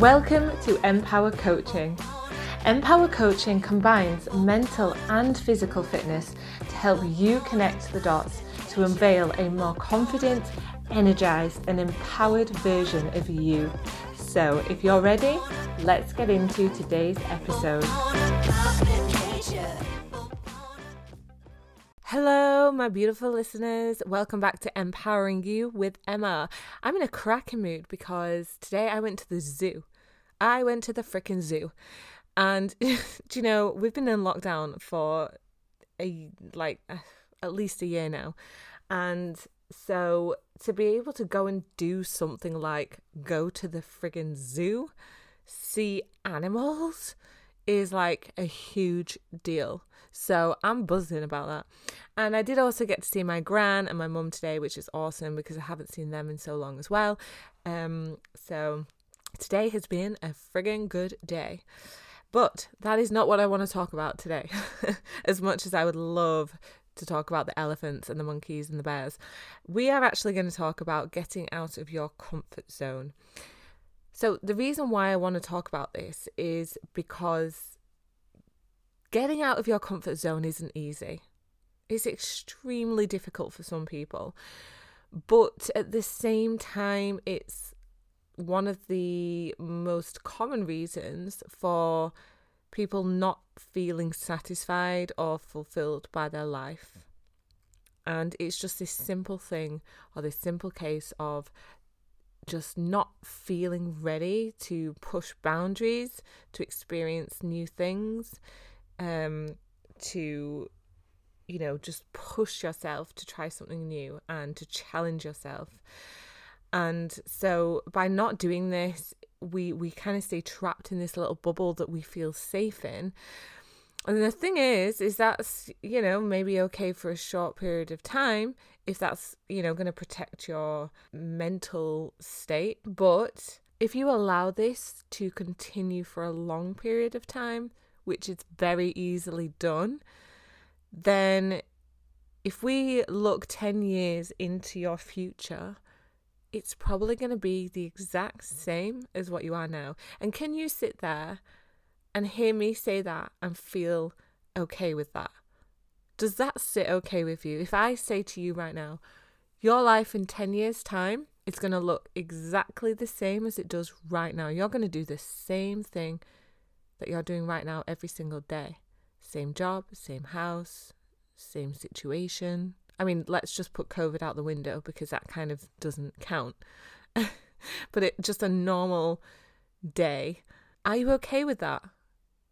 Welcome to Empower Coaching. Empower Coaching combines mental and physical fitness to help you connect the dots to unveil a more confident, energized, and empowered version of you. So, if you're ready, let's get into today's episode. Hello, my beautiful listeners. Welcome back to Empowering You with Emma. I'm in a cracking mood because today I went to the zoo. I went to the freaking zoo. And do you know, we've been in lockdown for a like at least a year now. And so to be able to go and do something like go to the friggin' zoo, see animals is like a huge deal. So I'm buzzing about that. And I did also get to see my gran and my mum today, which is awesome because I haven't seen them in so long as well. Um, so today has been a friggin' good day. But that is not what I want to talk about today. as much as I would love to talk about the elephants and the monkeys and the bears, we are actually going to talk about getting out of your comfort zone. So, the reason why I want to talk about this is because getting out of your comfort zone isn't easy. It's extremely difficult for some people. But at the same time, it's one of the most common reasons for people not feeling satisfied or fulfilled by their life. And it's just this simple thing or this simple case of just not feeling ready to push boundaries, to experience new things, um, to, you know, just push yourself to try something new and to challenge yourself. And so by not doing this, we we kind of stay trapped in this little bubble that we feel safe in. And the thing is, is that's, you know, maybe okay for a short period of time if that's, you know, going to protect your mental state. But if you allow this to continue for a long period of time, which is very easily done, then if we look 10 years into your future, it's probably going to be the exact same as what you are now. And can you sit there and hear me say that and feel okay with that? Does that sit okay with you? If I say to you right now, your life in 10 years' time is going to look exactly the same as it does right now. You're going to do the same thing that you're doing right now every single day. Same job, same house, same situation, I mean, let's just put COVID out the window because that kind of doesn't count. but it just a normal day. Are you okay with that?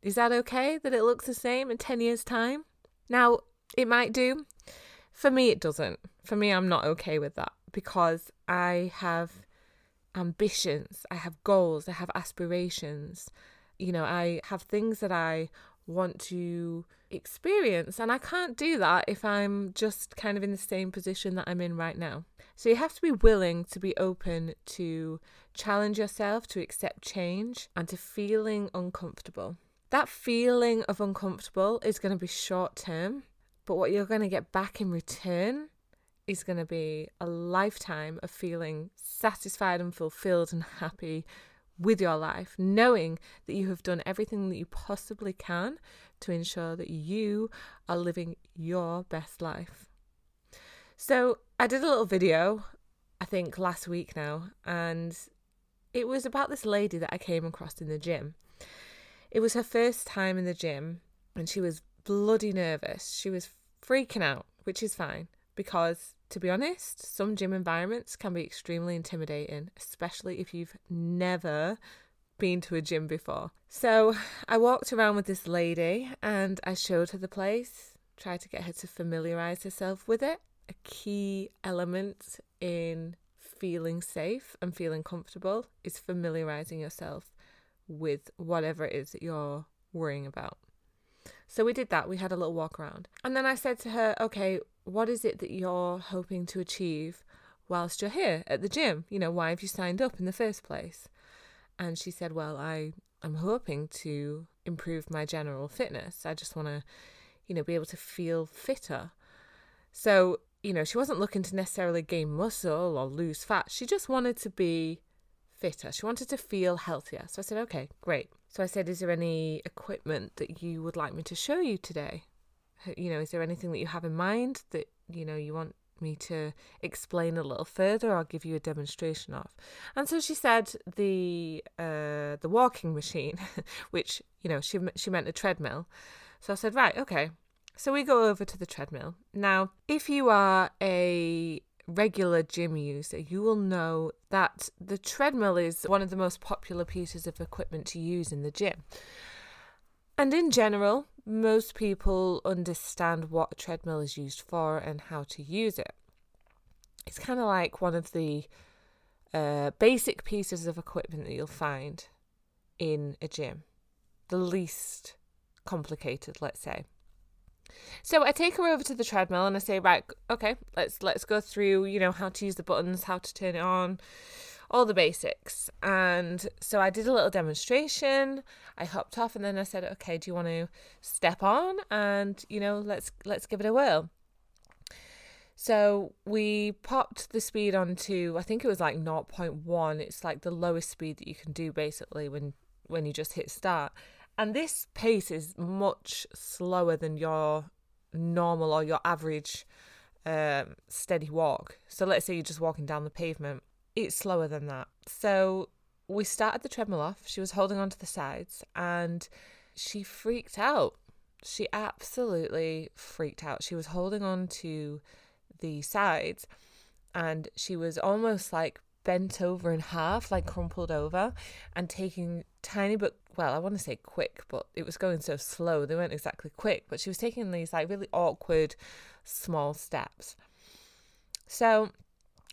Is that okay that it looks the same in 10 years' time? Now, it might do. For me, it doesn't. For me, I'm not okay with that because I have ambitions, I have goals, I have aspirations. You know, I have things that I want to experience. And I can't do that if I'm just kind of in the same position that I'm in right now. So you have to be willing to be open to challenge yourself, to accept change, and to feeling uncomfortable. That feeling of uncomfortable is going to be short term, but what you're going to get back in return is going to be a lifetime of feeling satisfied and fulfilled and happy with your life, knowing that you have done everything that you possibly can to ensure that you are living your best life. So, I did a little video, I think last week now, and it was about this lady that I came across in the gym. It was her first time in the gym, and she was bloody nervous. She was freaking out, which is fine because to be honest, some gym environments can be extremely intimidating, especially if you've never been to a gym before. So I walked around with this lady and I showed her the place, tried to get her to familiarize herself with it. A key element in feeling safe and feeling comfortable is familiarizing yourself with whatever it is that you're worrying about. So we did that. We had a little walk around. And then I said to her, okay, what is it that you're hoping to achieve whilst you're here at the gym? You know, why have you signed up in the first place? And she said, well, I am hoping to improve my general fitness. I just want to, you know, be able to feel fitter. So, you know, she wasn't looking to necessarily gain muscle or lose fat. She just wanted to be fitter. She wanted to feel healthier. So I said, okay, great. So I said, is there any equipment that you would like me to show you today? You know, is there anything that you have in mind that, you know, you want me to explain a little further or give you a demonstration of. And so she said the uh, the walking machine, which you know she she meant a treadmill. So I said right, okay. So we go over to the treadmill. Now, if you are a regular gym user, you will know that the treadmill is one of the most popular pieces of equipment to use in the gym. And in general, most people understand what a treadmill is used for and how to use it. It's kind of like one of the uh, basic pieces of equipment that you'll find in a gym, the least complicated, let's say. So I take her over to the treadmill and I say, right, okay, let's let's go through, you know, how to use the buttons, how to turn it on, all the basics. And so I did a little demonstration. I hopped off and then I said, okay, do you want to step on and, you know, let's let's give it a whirl. So we popped the speed onto I think it was like 0.1. It's like the lowest speed that you can do basically when when you just hit start. And this pace is much slower than your normal or your average um, steady walk. So let's say you're just walking down the pavement, it's slower than that. So we started the treadmill off. She was holding onto the sides and she freaked out. She absolutely freaked out. She was holding on to the sides and she was almost like bent over in half, like crumpled over, and taking tiny but well, I want to say quick, but it was going so slow. They weren't exactly quick, but she was taking these like really awkward small steps. So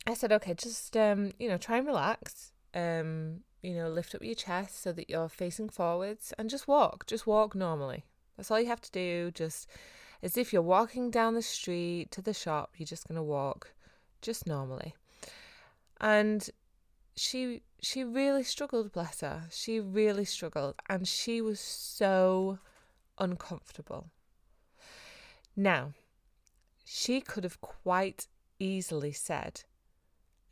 I said, okay, just um, you know, try and relax. Um, you know, lift up your chest so that you're facing forwards and just walk. Just walk normally. That's all you have to do. Just as if you're walking down the street to the shop, you're just gonna walk just normally. And she she really struggled, bless her. She really struggled and she was so uncomfortable. Now, she could have quite easily said,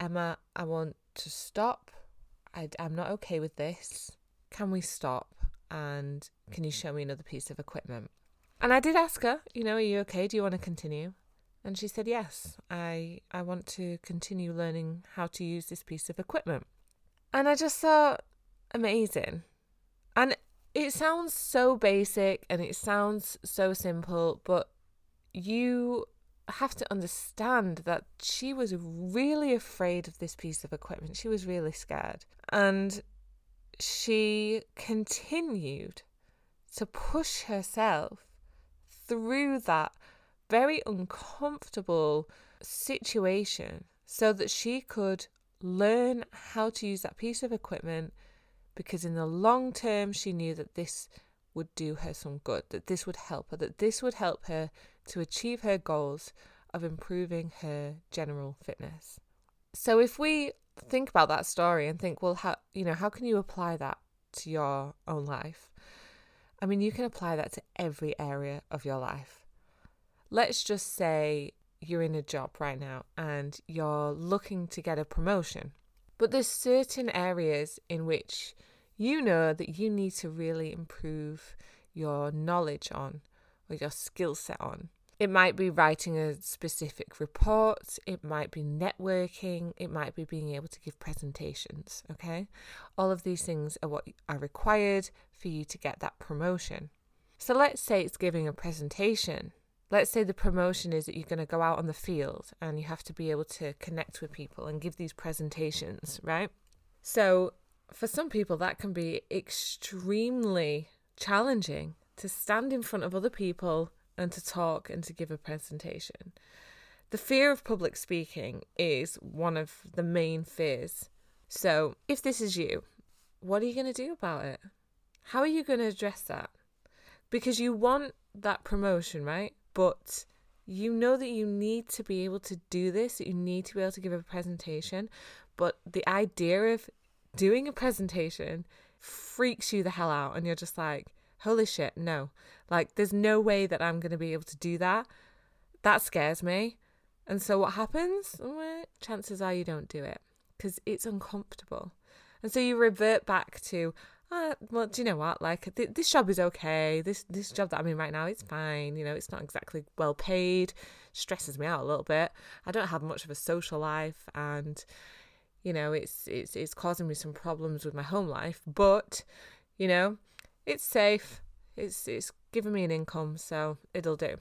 Emma, I want to stop. I, I'm not okay with this. Can we stop? And can you mm-hmm. show me another piece of equipment? And I did ask her, you know, are you okay? Do you want to continue? And she said, yes, I, I want to continue learning how to use this piece of equipment. And I just thought, amazing. And it sounds so basic and it sounds so simple, but you have to understand that she was really afraid of this piece of equipment. She was really scared. And she continued to push herself through that very uncomfortable situation so that she could learn how to use that piece of equipment because in the long term she knew that this would do her some good, that this would help her, that this would help her to achieve her goals of improving her general fitness. So if we think about that story and think, well, how you know, how can you apply that to your own life? I mean, you can apply that to every area of your life. Let's just say you're in a job right now and you're looking to get a promotion. But there's certain areas in which you know that you need to really improve your knowledge on or your skill set on. It might be writing a specific report, it might be networking, it might be being able to give presentations, okay? All of these things are what are required for you to get that promotion. So let's say it's giving a presentation. Let's say the promotion is that you're going to go out on the field and you have to be able to connect with people and give these presentations, right? So for some people, that can be extremely challenging to stand in front of other people and to talk and to give a presentation. The fear of public speaking is one of the main fears. So, if this is you, what are you going to do about it? How are you going to address that? Because you want that promotion, right? But you know that you need to be able to do this, you need to be able to give a presentation. But the idea of doing a presentation freaks you the hell out, and you're just like, holy shit, no. Like, there's no way that I'm going to be able to do that. That scares me. And so, what happens? Well, chances are you don't do it because it's uncomfortable. And so you revert back to, uh, well, do you know what? Like th- this job is okay. This this job that I'm in right now, it's fine. You know, it's not exactly well paid. Stresses me out a little bit. I don't have much of a social life, and you know, it's it's it's causing me some problems with my home life. But you know, it's safe. It's it's giving me an income, so it'll do.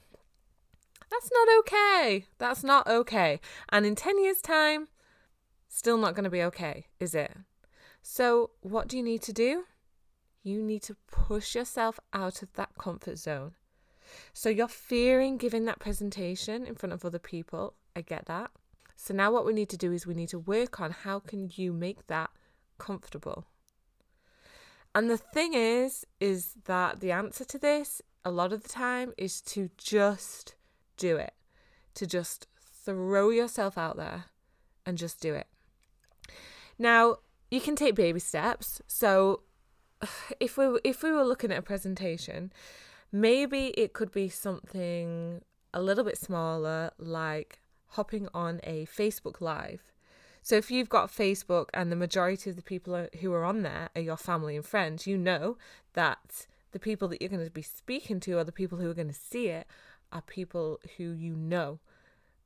That's not okay. That's not okay. And in 10 years' time, still not going to be okay, is it? So, what do you need to do? You need to push yourself out of that comfort zone. So, you're fearing giving that presentation in front of other people. I get that. So, now what we need to do is we need to work on how can you make that comfortable. And the thing is, is that the answer to this a lot of the time is to just do it, to just throw yourself out there and just do it. Now, you can take baby steps. So, if we if we were looking at a presentation, maybe it could be something a little bit smaller like hopping on a Facebook live. So if you've got Facebook and the majority of the people who are on there are your family and friends, you know that the people that you're going to be speaking to or the people who are going to see it are people who you know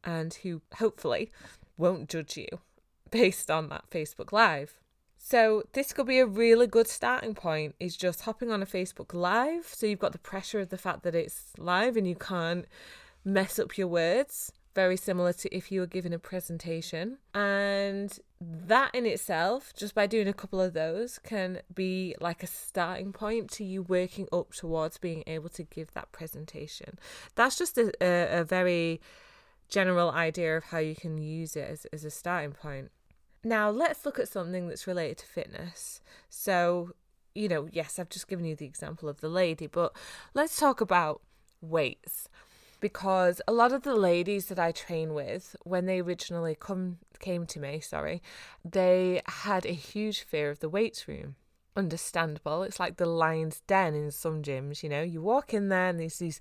and who hopefully won't judge you based on that Facebook Live. So this could be a really good starting point is just hopping on a Facebook Live. So you've got the pressure of the fact that it's live and you can't mess up your words very similar to if you were giving a presentation. And that in itself, just by doing a couple of those, can be like a starting point to you working up towards being able to give that presentation. That's just a, a, a very general idea of how you can use it as, as a starting point. Now, let's look at something that's related to fitness. So, you know, yes, I've just given you the example of the lady, but let's talk about weights because a lot of the ladies that I train with, when they originally come came to me, sorry, they had a huge fear of the weights room. Understandable. It's like the lion's den in some gyms, you know. You walk in there and there's these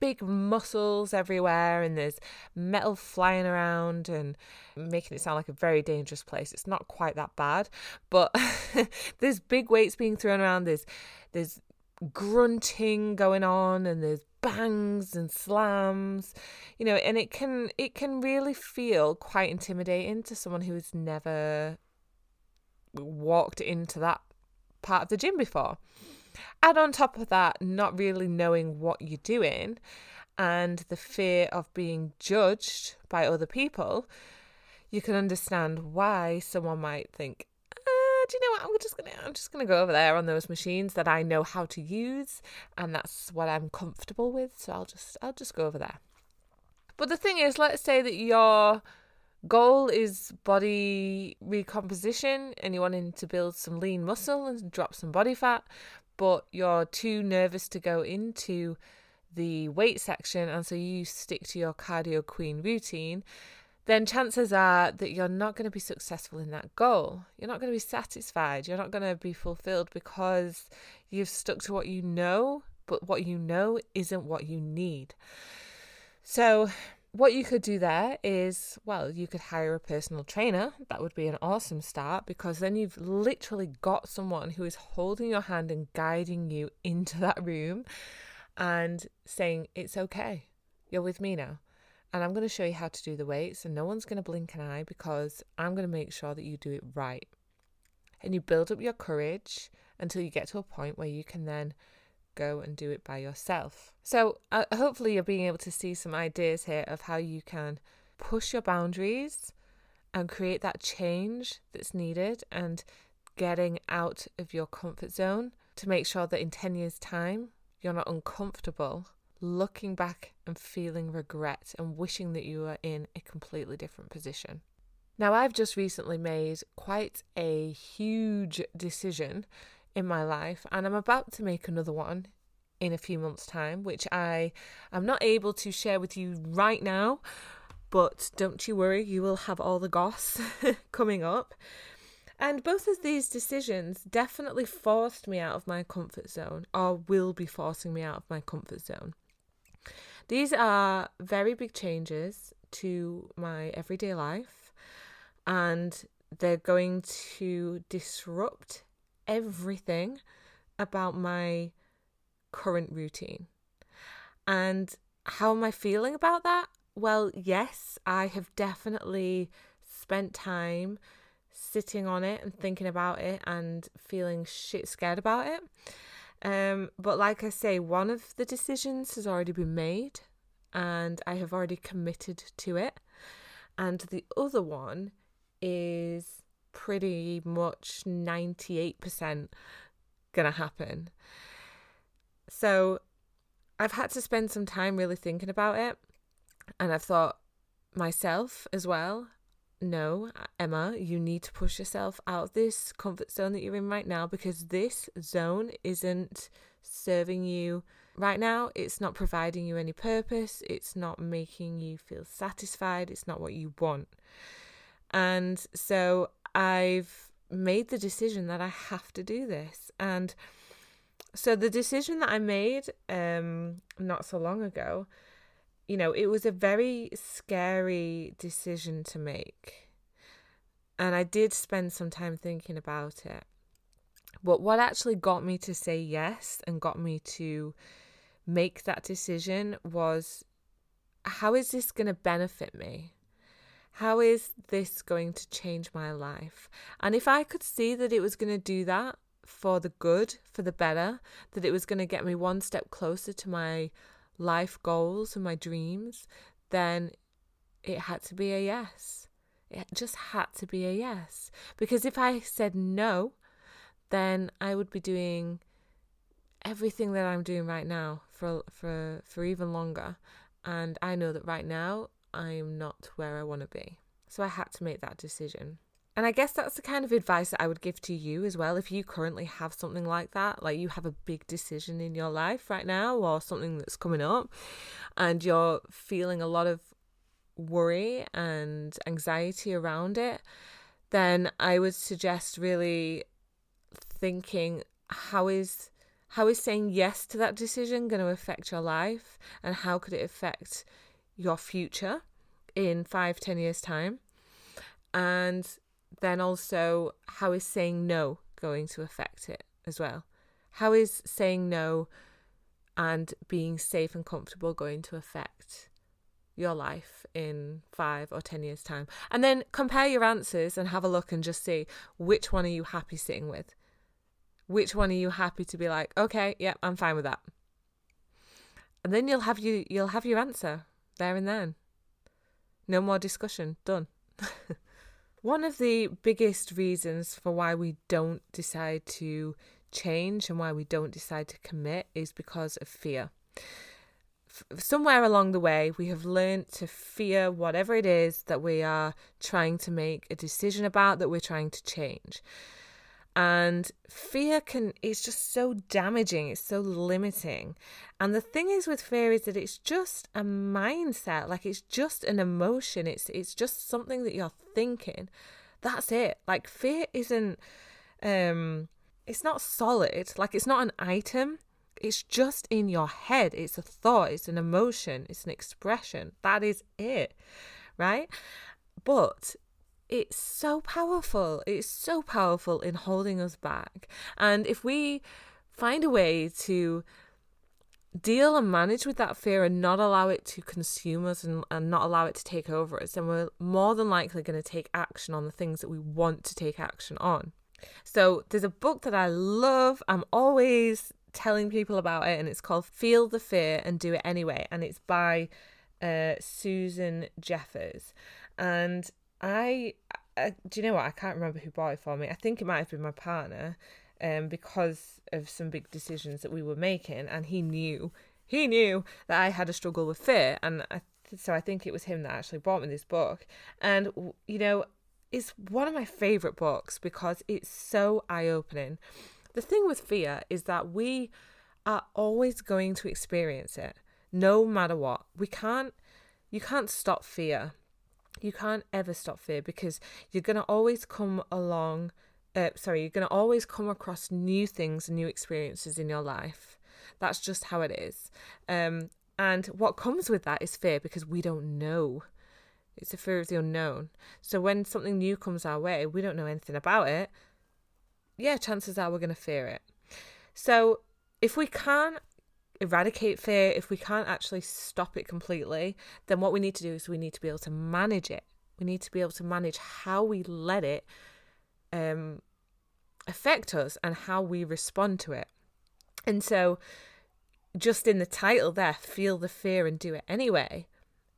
big muscles everywhere and there's metal flying around and making it sound like a very dangerous place. It's not quite that bad, but there's big weights being thrown around. There's there's grunting going on and there's bangs and slams you know and it can it can really feel quite intimidating to someone who has never walked into that part of the gym before. And on top of that not really knowing what you're doing and the fear of being judged by other people you can understand why someone might think do you know what? I'm just gonna I'm just gonna go over there on those machines that I know how to use and that's what I'm comfortable with. So I'll just I'll just go over there. But the thing is, let's say that your goal is body recomposition and you're wanting to build some lean muscle and drop some body fat, but you're too nervous to go into the weight section and so you stick to your cardio queen routine then chances are that you're not going to be successful in that goal. You're not going to be satisfied. You're not going to be fulfilled because you've stuck to what you know, but what you know isn't what you need. So, what you could do there is well, you could hire a personal trainer. That would be an awesome start because then you've literally got someone who is holding your hand and guiding you into that room and saying, It's okay. You're with me now and I'm going to show you how to do the weights, and no one's going to blink an eye because I'm going to make sure that you do it right. And you build up your courage until you get to a point where you can then go and do it by yourself. So, uh, hopefully, you're being able to see some ideas here of how you can push your boundaries and create that change that's needed and getting out of your comfort zone to make sure that in 10 years' time, you're not uncomfortable looking back and feeling regret and wishing that you were in a completely different position. Now, I've just recently made quite a huge decision in my life, and I'm about to make another one in a few months' time, which I am not able to share with you right now. But don't you worry, you will have all the goss coming up. And both of these decisions definitely forced me out of my comfort zone, or will be forcing me out of my comfort zone. These are very big changes to my everyday life, and they're going to disrupt everything about my current routine. And how am I feeling about that? Well, yes, I have definitely spent time sitting on it and thinking about it and feeling shit scared about it. Um, but like I say, one of the decisions has already been made and I have already committed to it. And the other one is pretty much 98% gonna happen. So I've had to spend some time really thinking about it. And I've thought myself as well no, Emma, you need to push yourself out of this comfort zone that you're in right now because this zone isn't serving you right now. It's not providing you any purpose. It's not making you feel satisfied. It's not what you want. And so I've made the decision that I have to do this. And so the decision that I made um not so long ago you know, it was a very scary decision to make. And I did spend some time thinking about it. But what actually got me to say yes and got me to make that decision was how is this going to benefit me? How is this going to change my life? And if I could see that it was going to do that for the good, for the better, that it was going to get me one step closer to my life goals and my dreams, then it had to be a yes. It just had to be a yes. Because if I said no, then I would be doing everything that I'm doing right now for for for even longer. And I know that right now I'm not where I want to be. So I had to make that decision. And I guess that's the kind of advice that I would give to you as well. If you currently have something like that, like you have a big decision in your life right now or something that's coming up, and you're feeling a lot of worry and anxiety around it, then I would suggest really thinking how is how is saying yes to that decision going to affect your life and how could it affect your future in five ten years time and then also how is saying no going to affect it as well? How is saying no and being safe and comfortable going to affect your life in five or ten years' time? And then compare your answers and have a look and just see which one are you happy sitting with? Which one are you happy to be like, okay, yeah, I'm fine with that. And then you'll have you you'll have your answer there and then. No more discussion. Done. One of the biggest reasons for why we don't decide to change and why we don't decide to commit is because of fear. somewhere along the way, we have learned to fear whatever it is that we are trying to make a decision about, that we're trying to change. And fear can, it's just so damaging, it's so limiting. And the thing is with fear is that it's just a mindset, like it's just an emotion, it's, it's just something that you're thinking. That's it. Like fear isn't, um, it's not solid, like it's not an item. It's just in your head. It's a thought, it's an emotion, it's an expression. That is it, right? But it's so powerful. It's so powerful in holding us back. And if we find a way to deal and manage with that fear and not allow it to consume us and, and not allow it to take over us, then we're more than likely going to take action on the things that we want to take action on. So there's a book that I love. I'm always telling people about it, and it's called Feel the Fear and Do It Anyway. And it's by uh, Susan Jeffers. And I, I, do you know what? I can't remember who bought it for me. I think it might have been my partner, um, because of some big decisions that we were making, and he knew, he knew that I had a struggle with fear, and I, so I think it was him that actually bought me this book, and you know, it's one of my favorite books because it's so eye opening. The thing with fear is that we are always going to experience it, no matter what. We can't, you can't stop fear you can't ever stop fear because you're going to always come along uh, sorry you're going to always come across new things and new experiences in your life that's just how it is um, and what comes with that is fear because we don't know It's the fear of the unknown. So when something new comes our way, we don't know anything about it. Yeah, chances are we're going to fear it. So if we can't eradicate fear, if we can't actually stop it completely, then what we need to do is we need to be able to manage it. We need to be able to manage how we let it um, affect us and how we respond to it. And so, just in the title there, Feel the Fear and Do It Anyway,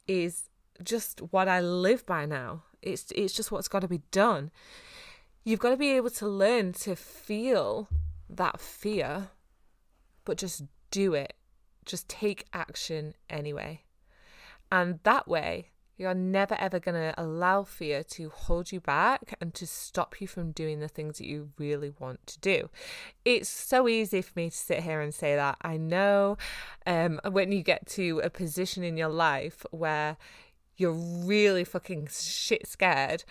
is just what I live by now. It's, it's just what's got to be done. You've got to be able to learn to feel that fear, but just do it. Just take action anyway. And that way, you're never ever going to allow fear to hold you back and to stop you from doing the things that you really want to do. It's so easy for me to sit here and say that. I know um, when you get to a position in your life where you're really fucking shit scared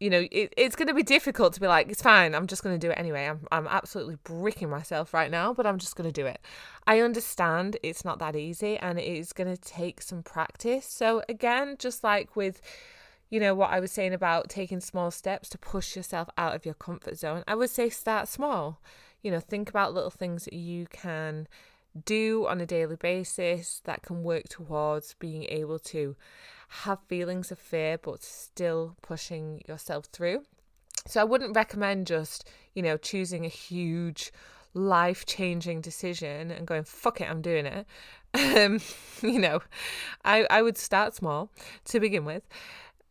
you know, it, it's going to be difficult to be like, it's fine, I'm just going to do it anyway. I'm, I'm absolutely bricking myself right now, but I'm just going to do it. I understand it's not that easy and it is going to take some practice. So, again, just like with, you know, what I was saying about taking small steps to push yourself out of your comfort zone, I would say start small. You know, think about little things that you can do on a daily basis that can work towards being able to have feelings of fear but still pushing yourself through. So I wouldn't recommend just, you know, choosing a huge life changing decision and going, fuck it, I'm doing it. Um, you know, I, I would start small to begin with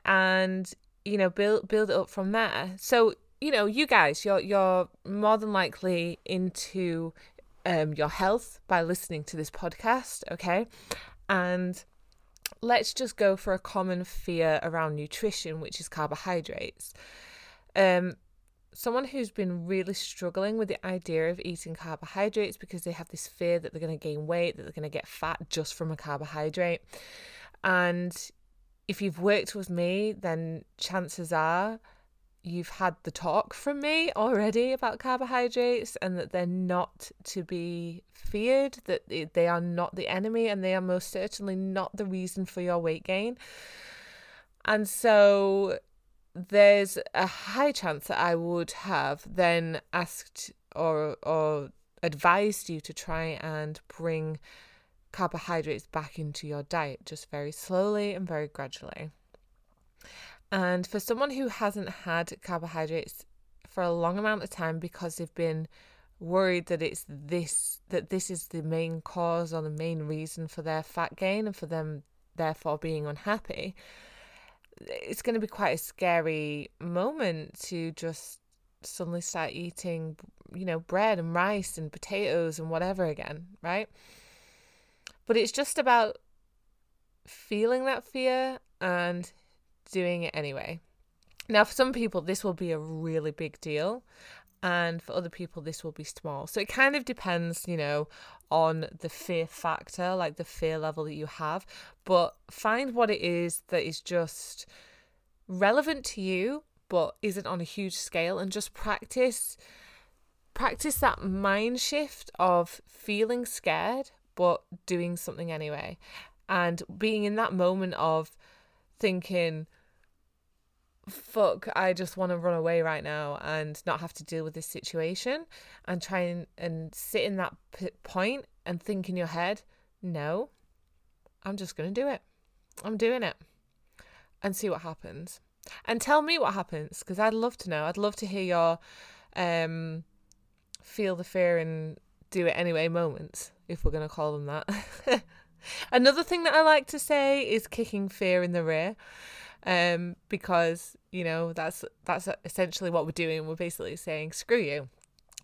and, you know, build build it up from there. So, you know, you guys, you're you're more than likely into um, your health by listening to this podcast, okay? And let's just go for a common fear around nutrition, which is carbohydrates. Um, someone who's been really struggling with the idea of eating carbohydrates because they have this fear that they're going to gain weight, that they're going to get fat just from a carbohydrate. And if you've worked with me, then chances are you've had the talk from me already about carbohydrates and that they're not to be feared, that they are not the enemy, and they are most certainly not the reason for your weight gain. And so there's a high chance that I would have then asked or or advised you to try and bring carbohydrates back into your diet just very slowly and very gradually. And for someone who hasn't had carbohydrates for a long amount of time because they've been worried that it's this that this is the main cause or the main reason for their fat gain and for them therefore being unhappy it's going to be quite a scary moment to just suddenly start eating you know bread and rice and potatoes and whatever again right? But it's just about feeling that fear and doing it anyway. Now, for some people, this will be a really big deal, and for other people, this will be small. So it kind of depends, you know, on the fear factor, like the fear level that you have. But find what it is that is just relevant to you, but isn't on a huge scale, and just practice. Practice that mind shift of feeling scared but doing something anyway, and being in that moment of thinking, fuck, I just want to run away right now and not have to deal with this situation and try and, and sit in that p- point and think in your head, no, I'm just going to do it. I'm doing it and see what happens. And tell me what happens because I'd love to know. I'd love to hear your um, feel the fear and do it anyway moments, if we're going to call them that. Another thing that I like to say is kicking fear in the rear um, because you know that's that's essentially what we're doing. We're basically saying, "Screw you,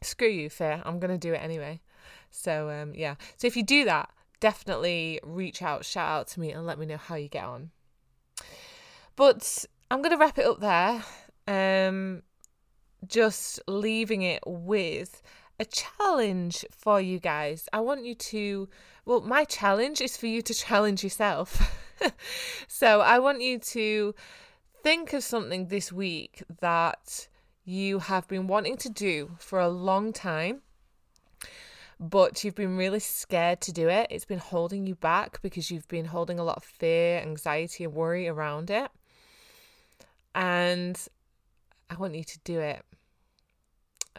screw you, fear. I'm gonna do it anyway." So um, yeah. So if you do that, definitely reach out, shout out to me, and let me know how you get on. But I'm gonna wrap it up there. Um, just leaving it with a challenge for you guys. I want you to, well, my challenge is for you to challenge yourself. so I want you to think of something this week that you have been wanting to do for a long time, but you've been really scared to do it. It's been holding you back because you've been holding a lot of fear, anxiety, and worry around it. And I want you to do it.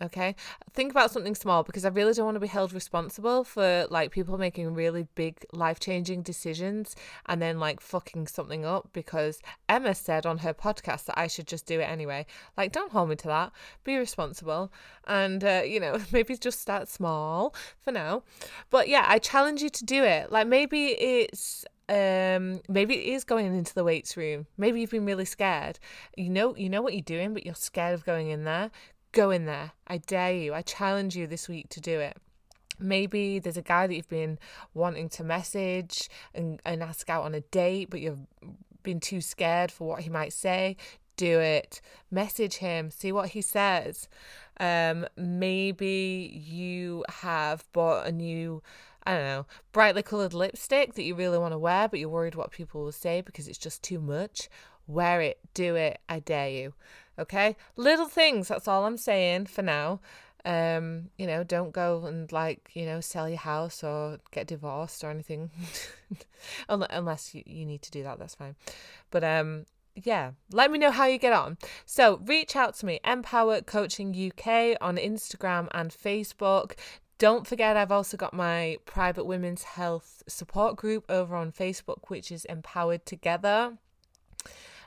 Okay. Think about something small because I really don't want to be held responsible for like people making really big life changing decisions and then like fucking something up because Emma said on her podcast that I should just do it anyway. Like, don't hold me to that. Be responsible and, uh, you know, maybe just start small for now. But yeah, I challenge you to do it. Like, maybe it's um maybe it is going into the weights room maybe you've been really scared you know you know what you're doing but you're scared of going in there Go in there. I dare you. I challenge you this week to do it. Maybe there's a guy that you've been wanting to message and, and ask out on a date, but you've been too scared for what he might say. Do it. Message him. See what he says. Um, maybe you have bought a new I don't know, brightly coloured lipstick that you really want to wear, but you're worried what people will say because it's just too much. Wear it, do it, I dare you. Okay? Little things, that's all I'm saying for now. Um, you know, don't go and like, you know, sell your house or get divorced or anything. Unless you, you need to do that, that's fine. But um yeah, let me know how you get on. So reach out to me, Empower Coaching UK on Instagram and Facebook. Don't forget, I've also got my private women's health support group over on Facebook, which is Empowered Together.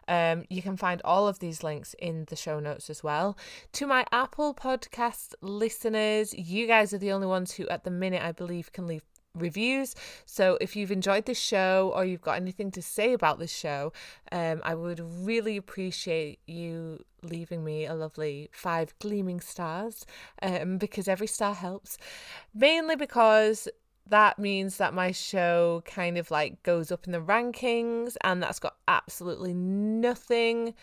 Um, you can find all of these links in the show notes as well. To my Apple Podcast listeners, you guys are the only ones who, at the minute, I believe, can leave reviews. So if you've enjoyed this show or you've got anything to say about this show, um, I would really appreciate you leaving me a lovely five gleaming stars um, because every star helps. Mainly because that means that my show kind of like goes up in the rankings and that's got absolutely nothing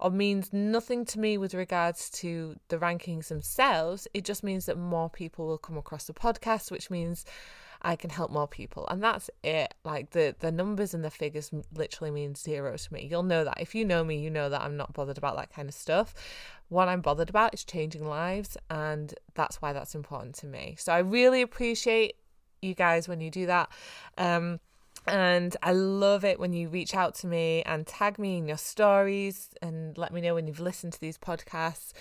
or means nothing to me with regards to the rankings themselves. It just means that more people will come across the podcast, which means I can help more people. And that's it. Like the the numbers and the figures literally mean zero to me. You'll know that. If you know me, you know that I'm not bothered about that kind of stuff. What I'm bothered about is changing lives and that's why that's important to me. So I really appreciate you guys when you do that. Um, and I love it when you reach out to me and tag me in your stories and let me know when you've listened to these podcasts.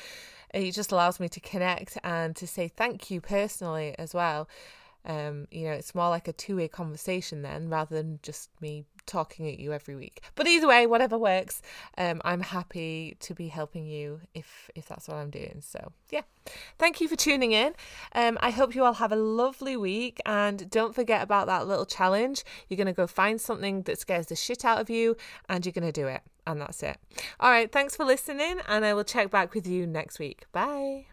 It just allows me to connect and to say thank you personally as well. Um, you know, it's more like a two way conversation then rather than just me talking at you every week. But either way, whatever works, um, I'm happy to be helping you if if that's what I'm doing. So yeah, thank you for tuning in. Um, I hope you all have a lovely week, and don't forget about that little challenge. You're gonna go find something that scares the shit out of you, and you're gonna do it. And that's it. All right, thanks for listening, and I will check back with you next week. Bye.